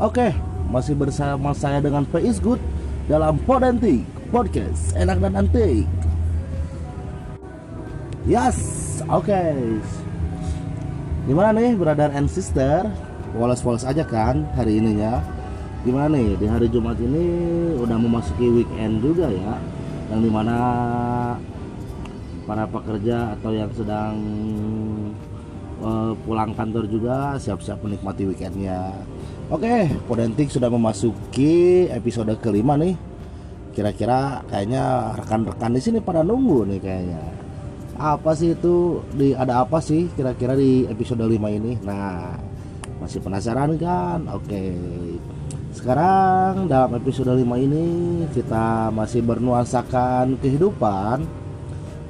Oke, masih bersama saya dengan P Good dalam Podentik Podcast Enak dan Antik. Yes, oke. Gimana nih, brother and sister? Woles-woles aja kan hari ininya. Gimana nih di hari Jumat ini udah memasuki weekend juga ya, yang di mana para pekerja atau yang sedang eh, pulang kantor juga siap-siap menikmati weekendnya. Oke, Podentik sudah memasuki episode kelima nih. Kira-kira kayaknya rekan-rekan di sini pada nunggu nih kayaknya. Apa sih itu? Di ada apa sih kira-kira di episode 5 ini? Nah, masih penasaran kan? Oke. Sekarang dalam episode 5 ini kita masih bernuansakan kehidupan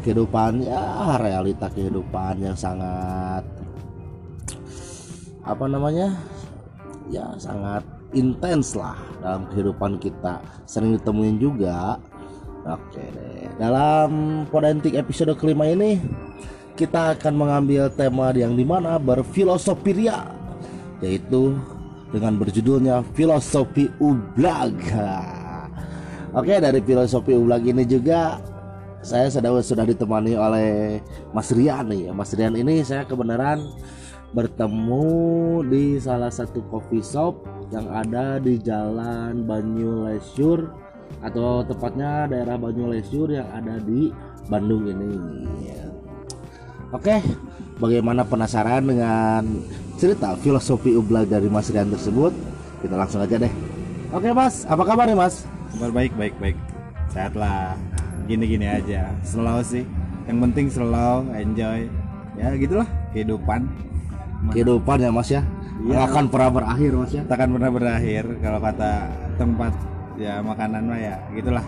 kehidupan ya realita kehidupan yang sangat apa namanya ya sangat intens lah dalam kehidupan kita. Sering ditemuin juga. Oke deh. Dalam Podentik episode kelima ini kita akan mengambil tema yang di mana berfilosofi ria yaitu dengan berjudulnya filosofi ublag. Oke dari filosofi ublag ini juga saya sudah sudah ditemani oleh Mas Rian nih. Mas Rian ini saya kebenaran bertemu di salah satu coffee shop yang ada di Jalan Banyu Lesyur atau tepatnya daerah Banyu Lesyur yang ada di Bandung ini. Oke, bagaimana penasaran dengan cerita filosofi ublag dari Mas Rian tersebut? Kita langsung aja deh. Oke Mas, apa kabar nih Mas? Kabar baik baik baik. Sehat lah. Gini-gini aja. Slow sih. Yang penting slow, enjoy. Ya gitulah kehidupan. Kehidupan ya Mas ya. Nggak akan pernah berakhir Mas ya. Takkan pernah berakhir kalau kata tempat ya makanan mah ya gitulah.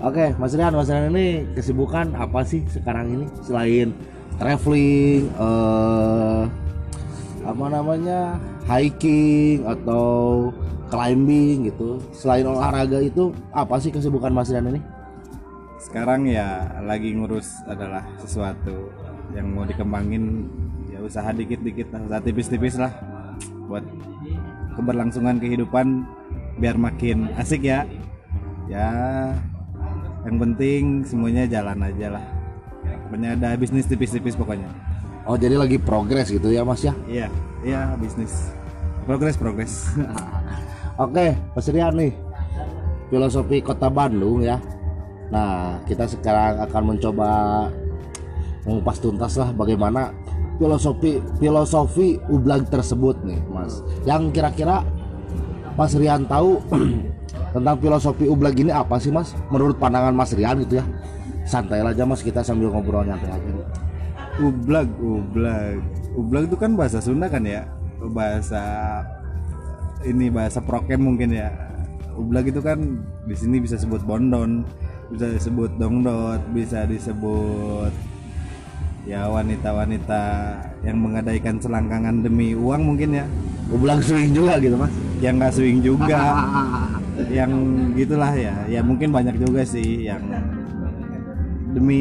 Oke, Mas Rian, Mas Rian ini kesibukan apa sih sekarang ini selain traveling, eh, apa namanya hiking atau climbing gitu. Selain olahraga itu apa sih kesibukan Mas Rian ini? Sekarang ya lagi ngurus adalah sesuatu yang mau dikembangin ya usaha dikit-dikit lah, usaha tipis-tipis lah buat keberlangsungan kehidupan biar makin asik ya. Ya yang penting semuanya jalan aja lah. Pokoknya ada bisnis tipis-tipis pokoknya. Oh, jadi lagi progres gitu ya Mas ya. Iya, iya bisnis. Progres, progres. Oke, Mas Rian nih. Filosofi Kota Bandung ya. Nah, kita sekarang akan mencoba mengupas tuntas lah bagaimana filosofi filosofi ublag tersebut nih, Mas. Yang kira-kira Mas Rian tahu tentang filosofi ublag ini apa sih, Mas? Menurut pandangan Mas Rian gitu ya. Santai aja Mas, kita sambil ngobrol nyantai aja. ublag, ublag. Ublag itu kan bahasa Sunda kan ya? Bahasa ini bahasa prokem mungkin ya. Ublag itu kan di sini bisa sebut bondon, bisa disebut dongdot, bisa disebut ya wanita-wanita yang menggadaikan selangkangan demi uang mungkin ya. Ublag swing juga gitu, Mas. yang nggak swing juga. Yang gitulah ya. Ya mungkin banyak juga sih yang demi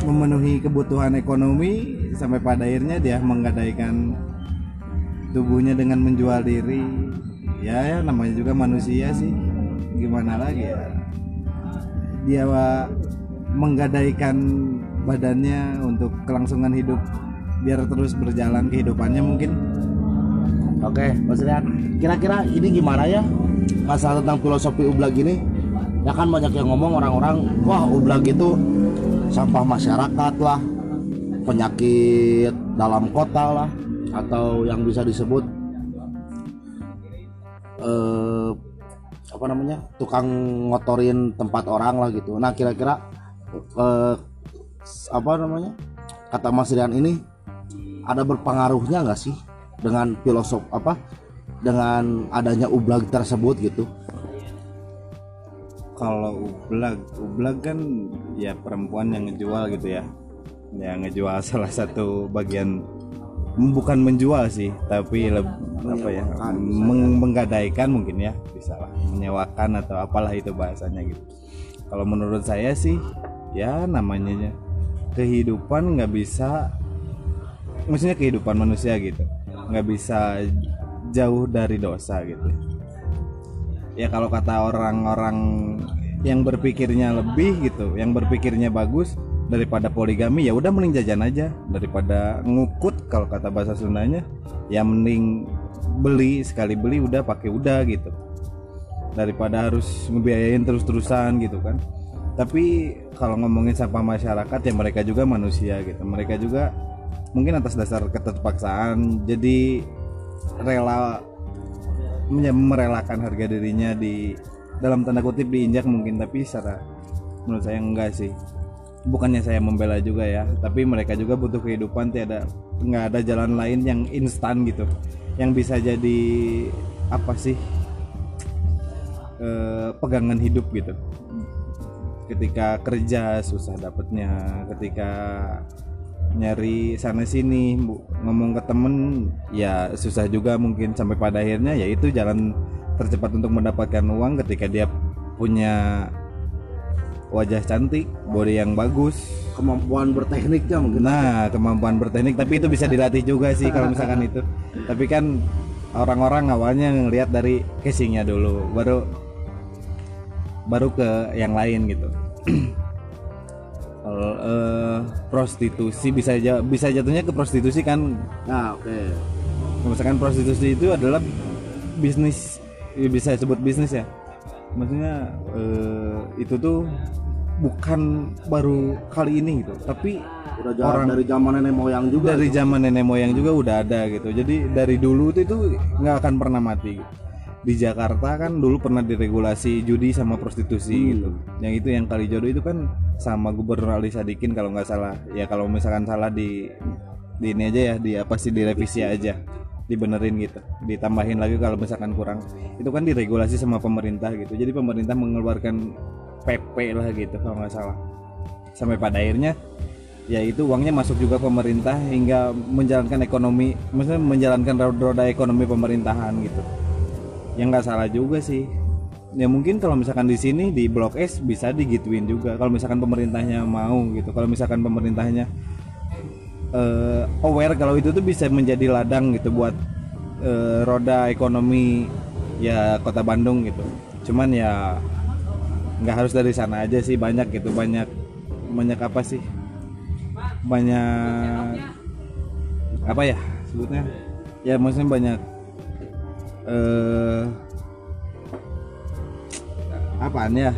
memenuhi kebutuhan ekonomi sampai pada akhirnya dia menggadaikan tubuhnya dengan menjual diri. Ya, ya namanya juga manusia sih. Gimana lagi ya? Dia menggadaikan badannya untuk kelangsungan hidup biar terus berjalan kehidupannya mungkin Oke, Mas Rian. Kira-kira ini gimana ya masalah tentang filosofi ublag ini? Ya kan banyak yang ngomong orang-orang, wah ublag itu sampah masyarakat lah, penyakit dalam kota lah, atau yang bisa disebut eh, apa namanya tukang ngotorin tempat orang lah gitu. Nah kira-kira eh, apa namanya kata Mas Rian ini ada berpengaruhnya nggak sih dengan filosof apa dengan adanya ublag tersebut gitu? Kalau ublag ublag kan ya perempuan yang ngejual gitu ya. Yang ngejual salah satu bagian bukan menjual sih tapi lebih apa ya meng- menggadaikan mungkin ya bisa lah menyewakan atau apalah itu bahasanya gitu. Kalau menurut saya sih ya namanya kehidupan nggak bisa maksudnya kehidupan manusia gitu nggak bisa jauh dari dosa gitu. Ya kalau kata orang-orang yang berpikirnya lebih gitu yang berpikirnya bagus daripada poligami ya udah mending jajan aja. Daripada ngukut kalau kata bahasa Sundanya ya mending beli sekali beli udah pakai udah gitu. Daripada harus ngebiayain terus-terusan gitu kan tapi kalau ngomongin sampah masyarakat ya mereka juga manusia gitu. Mereka juga mungkin atas dasar keterpaksaan jadi rela merelakan harga dirinya di dalam tanda kutip diinjak mungkin tapi secara menurut saya enggak sih. Bukannya saya membela juga ya tapi mereka juga butuh kehidupan tiada nggak ada jalan lain yang instan gitu. Yang bisa jadi apa sih eh, pegangan hidup gitu ketika kerja susah dapetnya ketika nyari sana sini ngomong ke temen ya susah juga mungkin sampai pada akhirnya yaitu jalan tercepat untuk mendapatkan uang ketika dia punya wajah cantik body yang bagus. Kemampuan bertekniknya mungkin. Nah kemampuan berteknik tapi itu bisa dilatih juga sih kalau misalkan itu. Tapi kan orang-orang awalnya ngelihat dari casingnya dulu baru baru ke yang lain gitu Kalau, eh, prostitusi bisa bisa jatuhnya ke prostitusi kan? Nah oke. Misalkan prostitusi itu adalah bisnis ya bisa disebut bisnis ya. Maksudnya eh, itu tuh bukan baru kali ini gitu. Tapi udah jalan Orang- dari zaman nenek moyang juga dari zaman nenek moyang juga udah ada gitu. Jadi dari dulu tuh itu nggak akan pernah mati gitu. Di Jakarta kan dulu pernah diregulasi judi sama prostitusi gitu. Yang itu yang kali jodoh itu kan sama gubernur Ali Sadikin kalau nggak salah. Ya kalau misalkan salah di di ini aja ya di apa sih direvisi aja. Dibenerin gitu. Ditambahin lagi kalau misalkan kurang. Itu kan diregulasi sama pemerintah gitu. Jadi pemerintah mengeluarkan PP lah gitu kalau nggak salah. Sampai pada akhirnya ya itu uangnya masuk juga pemerintah hingga menjalankan ekonomi maksudnya menjalankan roda ekonomi pemerintahan gitu yang nggak salah juga sih. Ya mungkin kalau misalkan di sini di blok S bisa digituin juga. Kalau misalkan pemerintahnya mau gitu. Kalau misalkan pemerintahnya eh, aware kalau itu tuh bisa menjadi ladang gitu buat eh, roda ekonomi ya kota Bandung gitu. Cuman ya nggak harus dari sana aja sih. Banyak gitu. Banyak banyak apa sih? Banyak apa ya sebutnya? Ya maksudnya banyak eh apaan ya?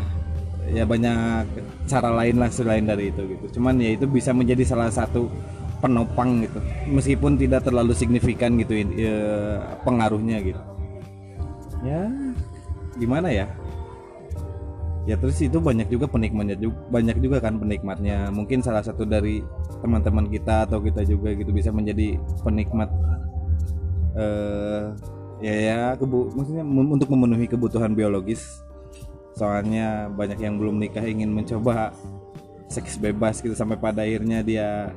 Ya banyak cara lain lah selain dari itu gitu. Cuman ya itu bisa menjadi salah satu penopang gitu. Meskipun tidak terlalu signifikan gitu ya, pengaruhnya gitu. Ya gimana ya? Ya terus itu banyak juga penikmatnya banyak juga kan penikmatnya. Mungkin salah satu dari teman-teman kita atau kita juga gitu bisa menjadi penikmat eh ya ya kebu maksudnya untuk memenuhi kebutuhan biologis soalnya banyak yang belum nikah ingin mencoba seks bebas gitu sampai pada akhirnya dia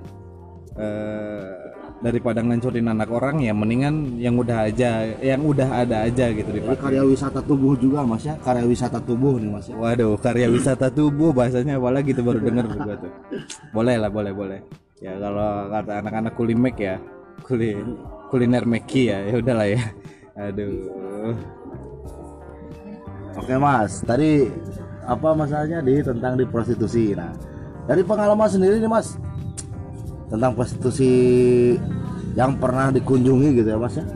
eh daripada ngancurin anak orang ya mendingan yang udah aja yang udah ada aja gitu dipakai. karya wisata tubuh juga mas ya karya wisata tubuh nih mas ya Waduh, karya wisata tubuh bahasanya apalagi gitu baru denger gua tuh. Boleh lah, boleh, boleh. Ya kalau kata anak-anak kulimek ya, kuli kuliner meki ya, ya udahlah ya. Aduh. Oke mas, tadi apa masalahnya di tentang di prostitusi. Nah, dari pengalaman sendiri nih mas, tentang prostitusi yang pernah dikunjungi gitu ya mas ya,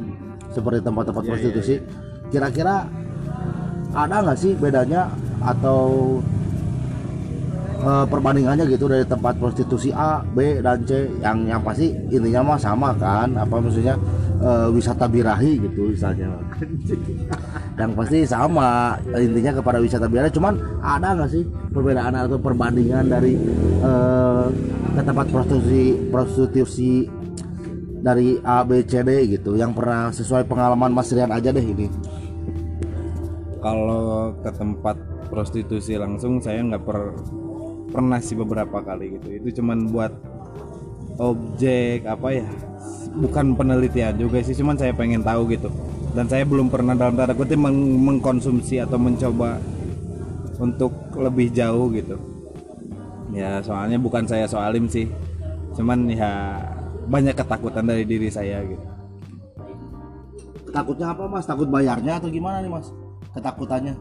seperti tempat-tempat prostitusi. Kira-kira ada nggak sih bedanya atau eh, perbandingannya gitu dari tempat prostitusi A, B dan C yang yang pasti intinya mah sama kan? Apa maksudnya eh, wisata birahi gitu misalnya yang pasti sama intinya kepada wisata biara cuman ada nggak sih perbedaan atau perbandingan dari eh, ke tempat prostitusi prostitusi dari A B C D gitu yang pernah sesuai pengalaman Mas Rian aja deh ini Kalau ke tempat prostitusi langsung saya nggak per pernah sih beberapa kali gitu. Itu cuman buat objek apa ya? Bukan penelitian juga sih, cuman saya pengen tahu gitu. Dan saya belum pernah dalam tanda kutip meng- mengkonsumsi atau mencoba untuk lebih jauh gitu. Ya soalnya bukan saya soalim sih, cuman ya banyak ketakutan dari diri saya gitu. takutnya apa mas takut bayarnya atau gimana nih mas ketakutannya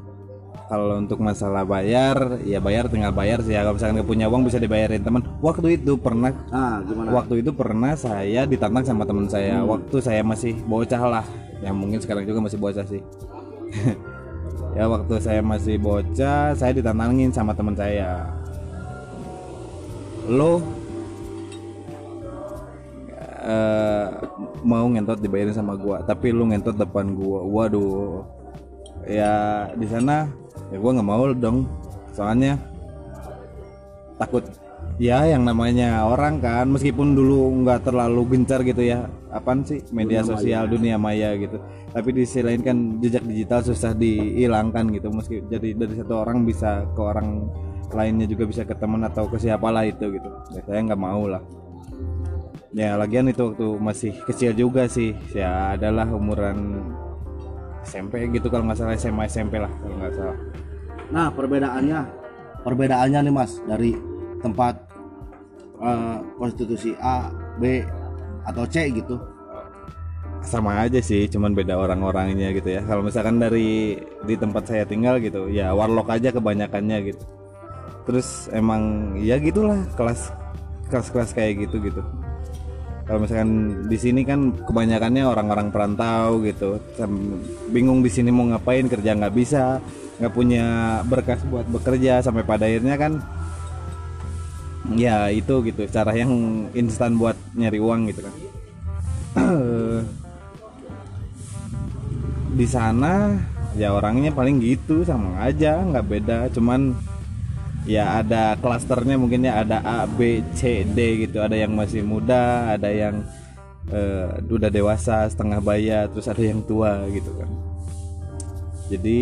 kalau untuk masalah bayar ya bayar tinggal bayar sih. Ya kalau misalkan nggak punya uang bisa dibayarin teman. Waktu itu pernah ah gimana? waktu itu pernah saya ditantang sama teman saya. Waktu saya masih bocah lah. Yang mungkin sekarang juga masih bocah sih. Ya waktu saya masih bocah saya ditantangin sama teman saya. Lo eh, mau ngentot dibayarin sama gua tapi lu ngentot depan gua. Waduh. Ya di sana ya gua nggak mau dong. Soalnya takut. Ya yang namanya orang kan meskipun dulu nggak terlalu gencar gitu ya. Apaan sih? Media sosial dunia maya gitu. Tapi di sisi lain kan jejak digital susah dihilangkan gitu. Meski jadi dari satu orang bisa ke orang lainnya juga bisa ke teman atau ke siapalah itu gitu. Ya, saya nggak mau lah. Ya lagian itu waktu masih kecil juga sih. Ya adalah umuran SMP gitu kalau nggak salah SMA SMP lah kalau nggak salah. Nah perbedaannya perbedaannya nih mas dari tempat eh, prostitusi A B atau C gitu. Sama aja sih cuman beda orang-orangnya gitu ya. Kalau misalkan dari di tempat saya tinggal gitu ya warlock aja kebanyakannya gitu. Terus emang ya gitulah kelas kelas-kelas kayak gitu gitu kalau misalkan di sini kan kebanyakannya orang-orang perantau gitu. Bingung di sini mau ngapain kerja nggak bisa nggak punya berkas buat bekerja sampai pada akhirnya kan ya itu gitu cara yang instan buat nyari uang gitu kan. Di sana ya orangnya paling gitu sama aja nggak beda. Cuman ya ada klasternya mungkin ya ada A B C D gitu. Ada yang masih muda ada yang eh, udah dewasa setengah baya terus ada yang tua gitu kan. Jadi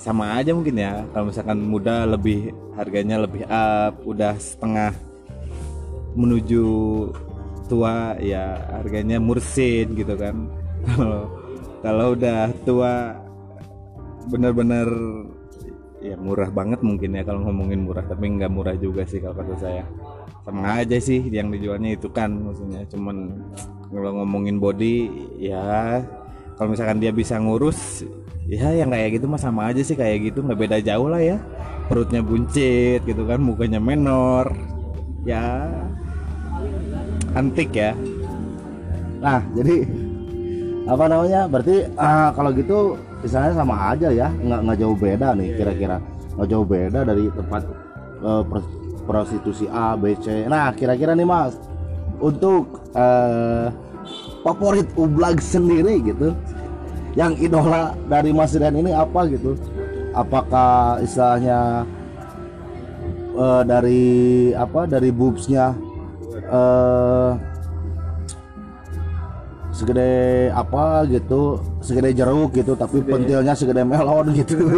sama aja mungkin ya. Kalau misalkan muda lebih harganya lebih up udah setengah menuju tua ya harganya mursid gitu kan. Kalau kalau udah tua bener-bener ya murah banget mungkin ya kalau ngomongin murah tapi nggak murah juga sih kalau kata saya. Sama aja sih yang dijualnya itu kan maksudnya. Cuman kalau ngomongin body ya kalau misalkan dia bisa ngurus ya yang kayak gitu mah sama aja sih kayak gitu. Nggak beda jauh lah ya. Perutnya buncit gitu kan mukanya menor. Ya antik ya. Nah, jadi apa namanya? Berarti ah, kalau gitu misalnya sama aja ya, nggak nggak jauh beda nih kira-kira. Nggak jauh beda dari tempat pros- prostitusi A, B, C. Nah, kira-kira nih Mas, untuk eh, favorit ublag sendiri gitu. Yang idola dari Mas Rian ini apa gitu? Apakah istilahnya eh, dari apa? Dari boobsnya eh segede apa gitu segede jeruk gitu tapi pentilnya segede melon gitu.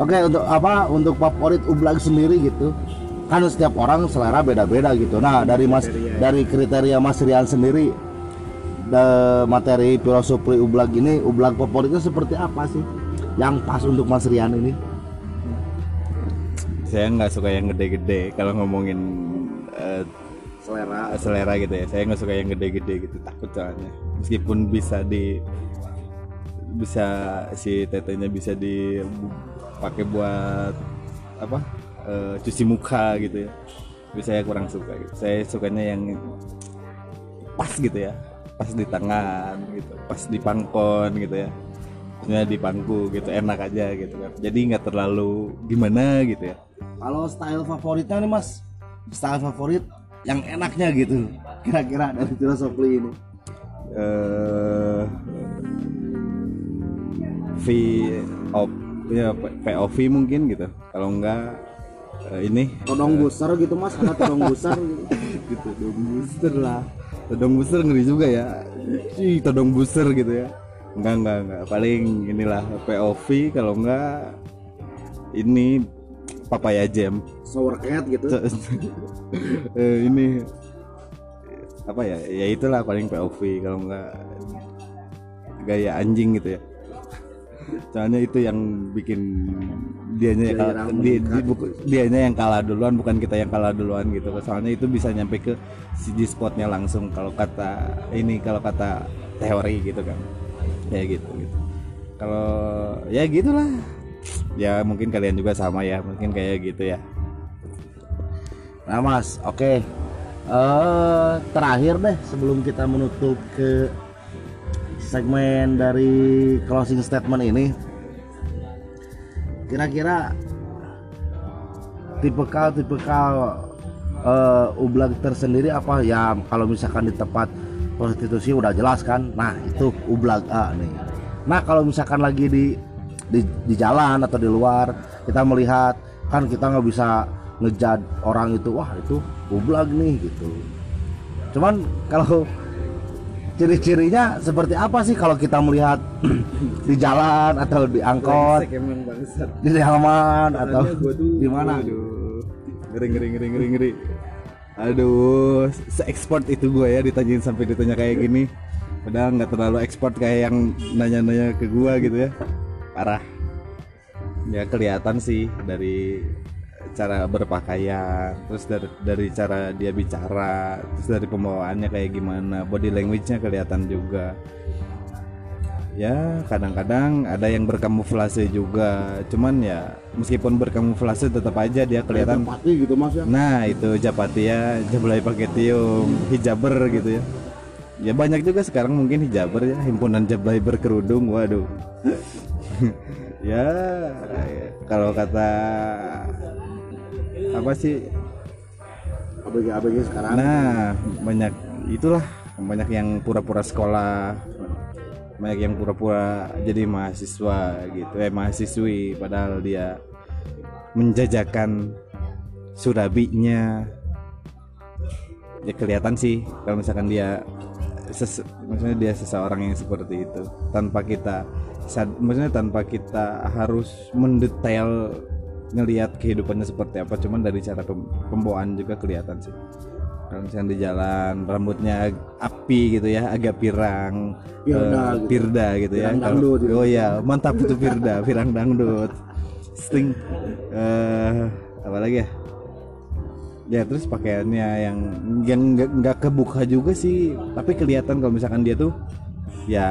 Oke untuk apa untuk favorit ublag sendiri gitu. Kan setiap orang selera beda-beda gitu. Nah dari mas dari kriteria mas Rian sendiri the materi filosofi ublag ini ublag favoritnya seperti apa sih? Yang pas untuk mas Rian ini? Saya nggak suka yang gede-gede. Kalau ngomongin eh, selera selera gitu ya. Saya nggak suka yang gede-gede gitu takut soalnya. Meskipun bisa di bisa si tetenya bisa dipakai buat apa eh, cuci muka gitu ya. Tapi saya kurang suka gitu. Saya sukanya yang pas gitu ya. Pas di tangan gitu pas di pangkon gitu ya. Maksudnya di pangku gitu enak aja gitu kan. Jadi nggak terlalu gimana gitu ya. Kalau style favoritnya nih mas, style favorit yang enaknya gitu, kira-kira dari filosofi ini. eh V op ya POV mungkin gitu. Kalau enggak eh, ini Todong booster gitu mas, ada todong booster gitu. gitu todong booster lah. Todong booster ngeri juga ya. Ih, todong booster gitu ya. Enggak enggak enggak. Paling inilah POV kalau enggak ini papaya jam. Sour cat gitu. Eh, ini apa ya ya itulah paling POV kalau enggak gaya anjing gitu ya. Soalnya itu yang bikin dianya yang Dia kalah, yang di, di- buku- dianya yang kalah duluan bukan kita yang kalah duluan gitu. Soalnya itu bisa nyampe ke si G spotnya langsung kalau kata ini kalau kata teori gitu kan. Kayak gitu gitu. Kalau ya gitulah ya mungkin kalian juga sama ya mungkin kayak gitu ya Nah mas, oke. Eh terakhir deh sebelum kita menutup ke segmen dari closing statement ini, kira-kira tipikal tipikal eh ublag tersendiri apa ya kalau misalkan di tempat prostitusi udah jelas kan, nah itu ublag A nih. Nah kalau misalkan lagi di di, di jalan atau di luar kita melihat kan kita nggak bisa ngejad orang itu wah itu ublag nih gitu. Cuman kalau ciri-cirinya seperti apa sih kalau kita melihat di jalan atau di angkot, di halaman atau di mana? Aduh, ngeri ngeri ngeri ngeri ngeri. Aduh, se-export itu gue ya ditanyain sampai ditanya kayak gini. Padahal nggak terlalu export kayak yang nanya-nanya ke gua gitu ya. Parah. Ya kelihatan sih dari cara berpakaian, terus dari, dari cara dia bicara, terus dari pembawaannya kayak gimana, body language-nya kelihatan juga ya kadang-kadang ada yang berkamuflase juga cuman ya meskipun berkamuflase tetap aja dia kelihatan Pati gitu mas ya. nah itu japati ya jablay paketium hijaber gitu ya ya banyak juga sekarang mungkin hijaber ya himpunan jablay berkerudung waduh ya kalau kata apa sih ABG ABG sekarang. Nah, banyak itulah banyak yang pura-pura sekolah, banyak yang pura-pura jadi mahasiswa gitu, eh mahasiswi padahal dia menjajakan surabinya. Ya kelihatan sih kalau misalkan dia ses- maksudnya dia seseorang yang seperti itu tanpa kita sad- maksudnya tanpa kita harus mendetail ngelihat kehidupannya seperti apa cuman dari cara pem- pembawaan juga kelihatan sih. Kalau misalnya di jalan rambutnya api gitu ya agak pirang Pirda eh, gitu. pirda gitu ya. Pirang Kalau- dangdut gitu. oh ya mantap itu pirda pirang dangdut. Sting. Eh apa lagi ya? Ya terus pakaiannya yang yang nggak kebuka juga sih tapi kelihatan kalau misalkan dia tuh ya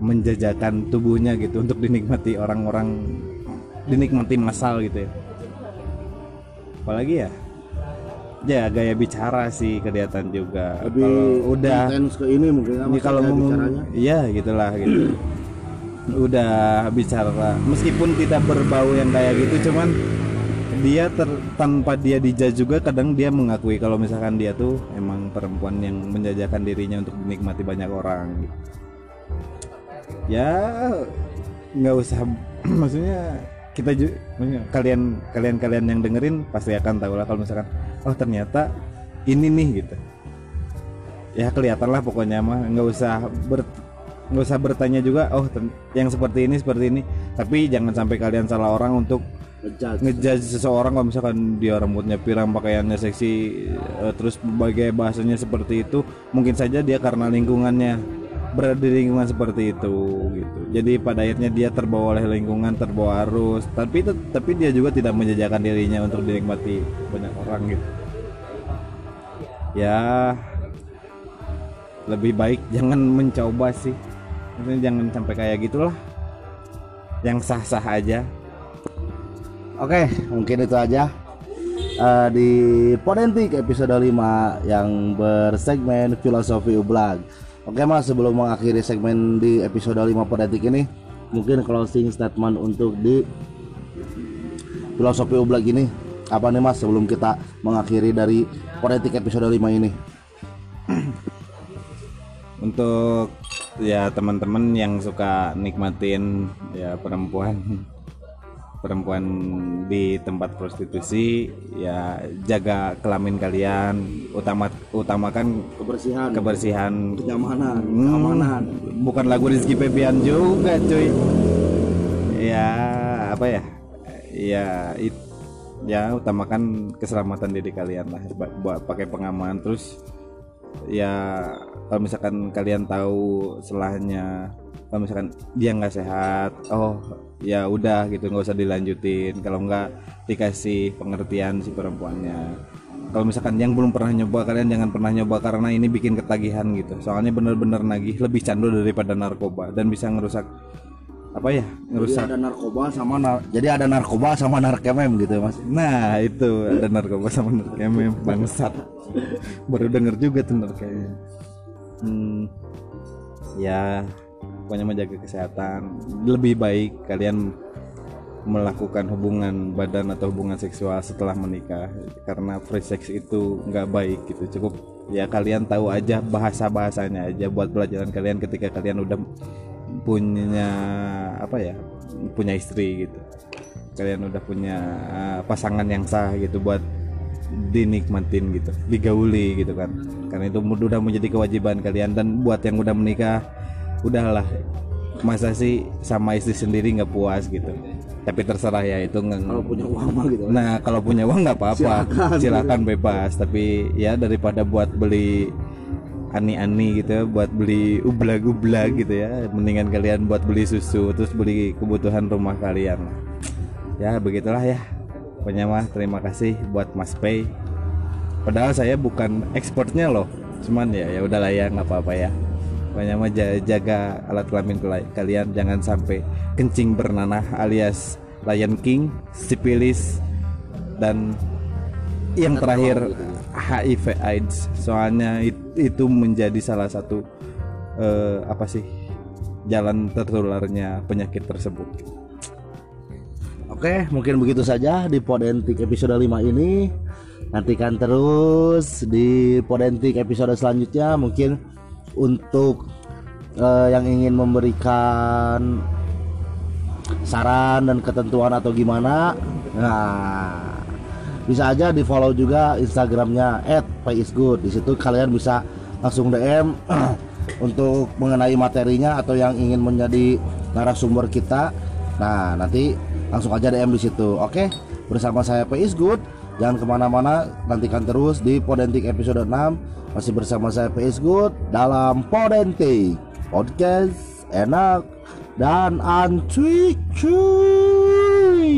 menjajakan tubuhnya gitu untuk dinikmati orang-orang dinikmati massal gitu ya. Apalagi ya? Ya gaya bicara sih kelihatan juga. Lebih kalau udah ke ini mungkin ya, kalau ngomong bicaranya. iya gitulah gitu. Udah bicara meskipun tidak berbau yang kayak gitu cuman dia ter- tanpa dia dijudge juga kadang dia mengakui kalau misalkan dia tuh emang perempuan yang menjajakan dirinya untuk dinikmati banyak orang. gitu. Ya nggak usah. Maksudnya kita juga kalian kalian kalian yang dengerin pasti akan tahu lah kalau misalkan oh ternyata ini nih gitu. Ya kelihatan lah pokoknya mah. Nggak usah ber nggak usah bertanya juga oh yang seperti ini seperti ini. Tapi jangan sampai kalian salah orang untuk Ngejudge. ngejudge seseorang kalau misalkan dia rambutnya pirang pakaiannya seksi eh, terus berbagai bahasanya seperti itu mungkin saja dia karena lingkungannya berada di lingkungan seperti itu gitu. Jadi pada akhirnya dia terbawa oleh lingkungan terbawa arus. Tapi tapi dia juga tidak menjajakan dirinya untuk dinikmati banyak orang gitu. Ya lebih baik jangan mencoba sih. Maksudnya jangan sampai kayak gitulah. Yang sah-sah aja. Oke, mungkin itu aja. Eh, di Podentik episode 5 yang bersegmen filosofi ublag. Oke mas, sebelum mengakhiri segmen di episode 5 Podentik ini, mungkin closing statement untuk di filosofi ublag ini apa nih mas sebelum kita mengakhiri dari Podentik episode 5 ini? untuk ya teman-teman yang suka nikmatin ya perempuan perempuan di tempat prostitusi ya jaga kelamin kalian utama utamakan Kebersihan, kebersihan. Kenyamanan, Hmm, keamanan. bukan lagu Rizky Febian juga cuy. Ya apa ya? Ya it, ya utamakan keselamatan diri kalian lah buat- buat pakai pengaman. Terus ya kalau misalkan kalian tahu selahnya kalau misalkan dia nggak sehat oh ya udah gitu nggak usah dilanjutin. Kalau nggak dikasih pengertian si perempuannya. Kalau misalkan yang belum pernah nyoba kalian jangan pernah nyoba karena ini bikin ketagihan gitu. Soalnya bener-bener nagih lebih candu daripada narkoba dan bisa ngerusak apa ya? Jadi ngerusak. ada narkoba sama nar jadi ada narkoba sama narkemem gitu ya, Mas. Nah itu ada narkoba sama narkemem bangsat. Baru denger juga tuh narkemem. Hmm, Ya pokoknya menjaga kesehatan. Lebih baik kalian melakukan hubungan badan atau hubungan seksual setelah menikah. Karena free sex itu nggak baik gitu. Cukup ya kalian tahu aja bahasa-bahasanya aja buat pelajaran kalian ketika kalian udah punya apa ya punya istri gitu. Kalian udah punya uh, pasangan yang sah gitu buat dinikmatin gitu digauli gitu kan. Karena itu udah menjadi kewajiban kalian dan buat yang udah menikah udahlah. Masa sih sama istri sendiri nggak puas gitu. Tapi terserah ya itu nggak Kalau punya uang mah gitu. nah kalau punya uang nggak apa-apa. Silakan. silakan bebas. Tapi ya daripada buat beli ani-ani gitu ya, buat beli ublag-ublag gitu ya. Mendingan kalian buat beli susu terus beli kebutuhan rumah kalian ya begitulah ya. Pokoknya mah terima kasih buat Mas Pei. Padahal saya bukan ekspornya loh cuman ya ya udahlah ya nggak apa-apa ya. Pokoknya mah ja- jaga alat kelamin kela- kalian jangan sampai kencing bernanah alias Lion King sipilis dan yang terakhir HIV AIDS soalnya it- itu menjadi salah satu eh, apa sih jalan tertularnya penyakit tersebut Oke, mungkin begitu saja di Podentik episode 5 ini. Nantikan terus di Podentik episode selanjutnya mungkin untuk eh, yang ingin memberikan saran dan ketentuan atau gimana. Nah, bisa aja di follow juga Instagramnya @paisgood. Di situ kalian bisa langsung DM untuk mengenai materinya atau yang ingin menjadi narasumber kita. Nah, nanti langsung aja DM di situ. Oke, bersama saya P is Good. Jangan ke mana-mana, nantikan terus di Podentik episode 6 Masih bersama saya P is Good dalam Podentik Podcast enak dan ancuy cuy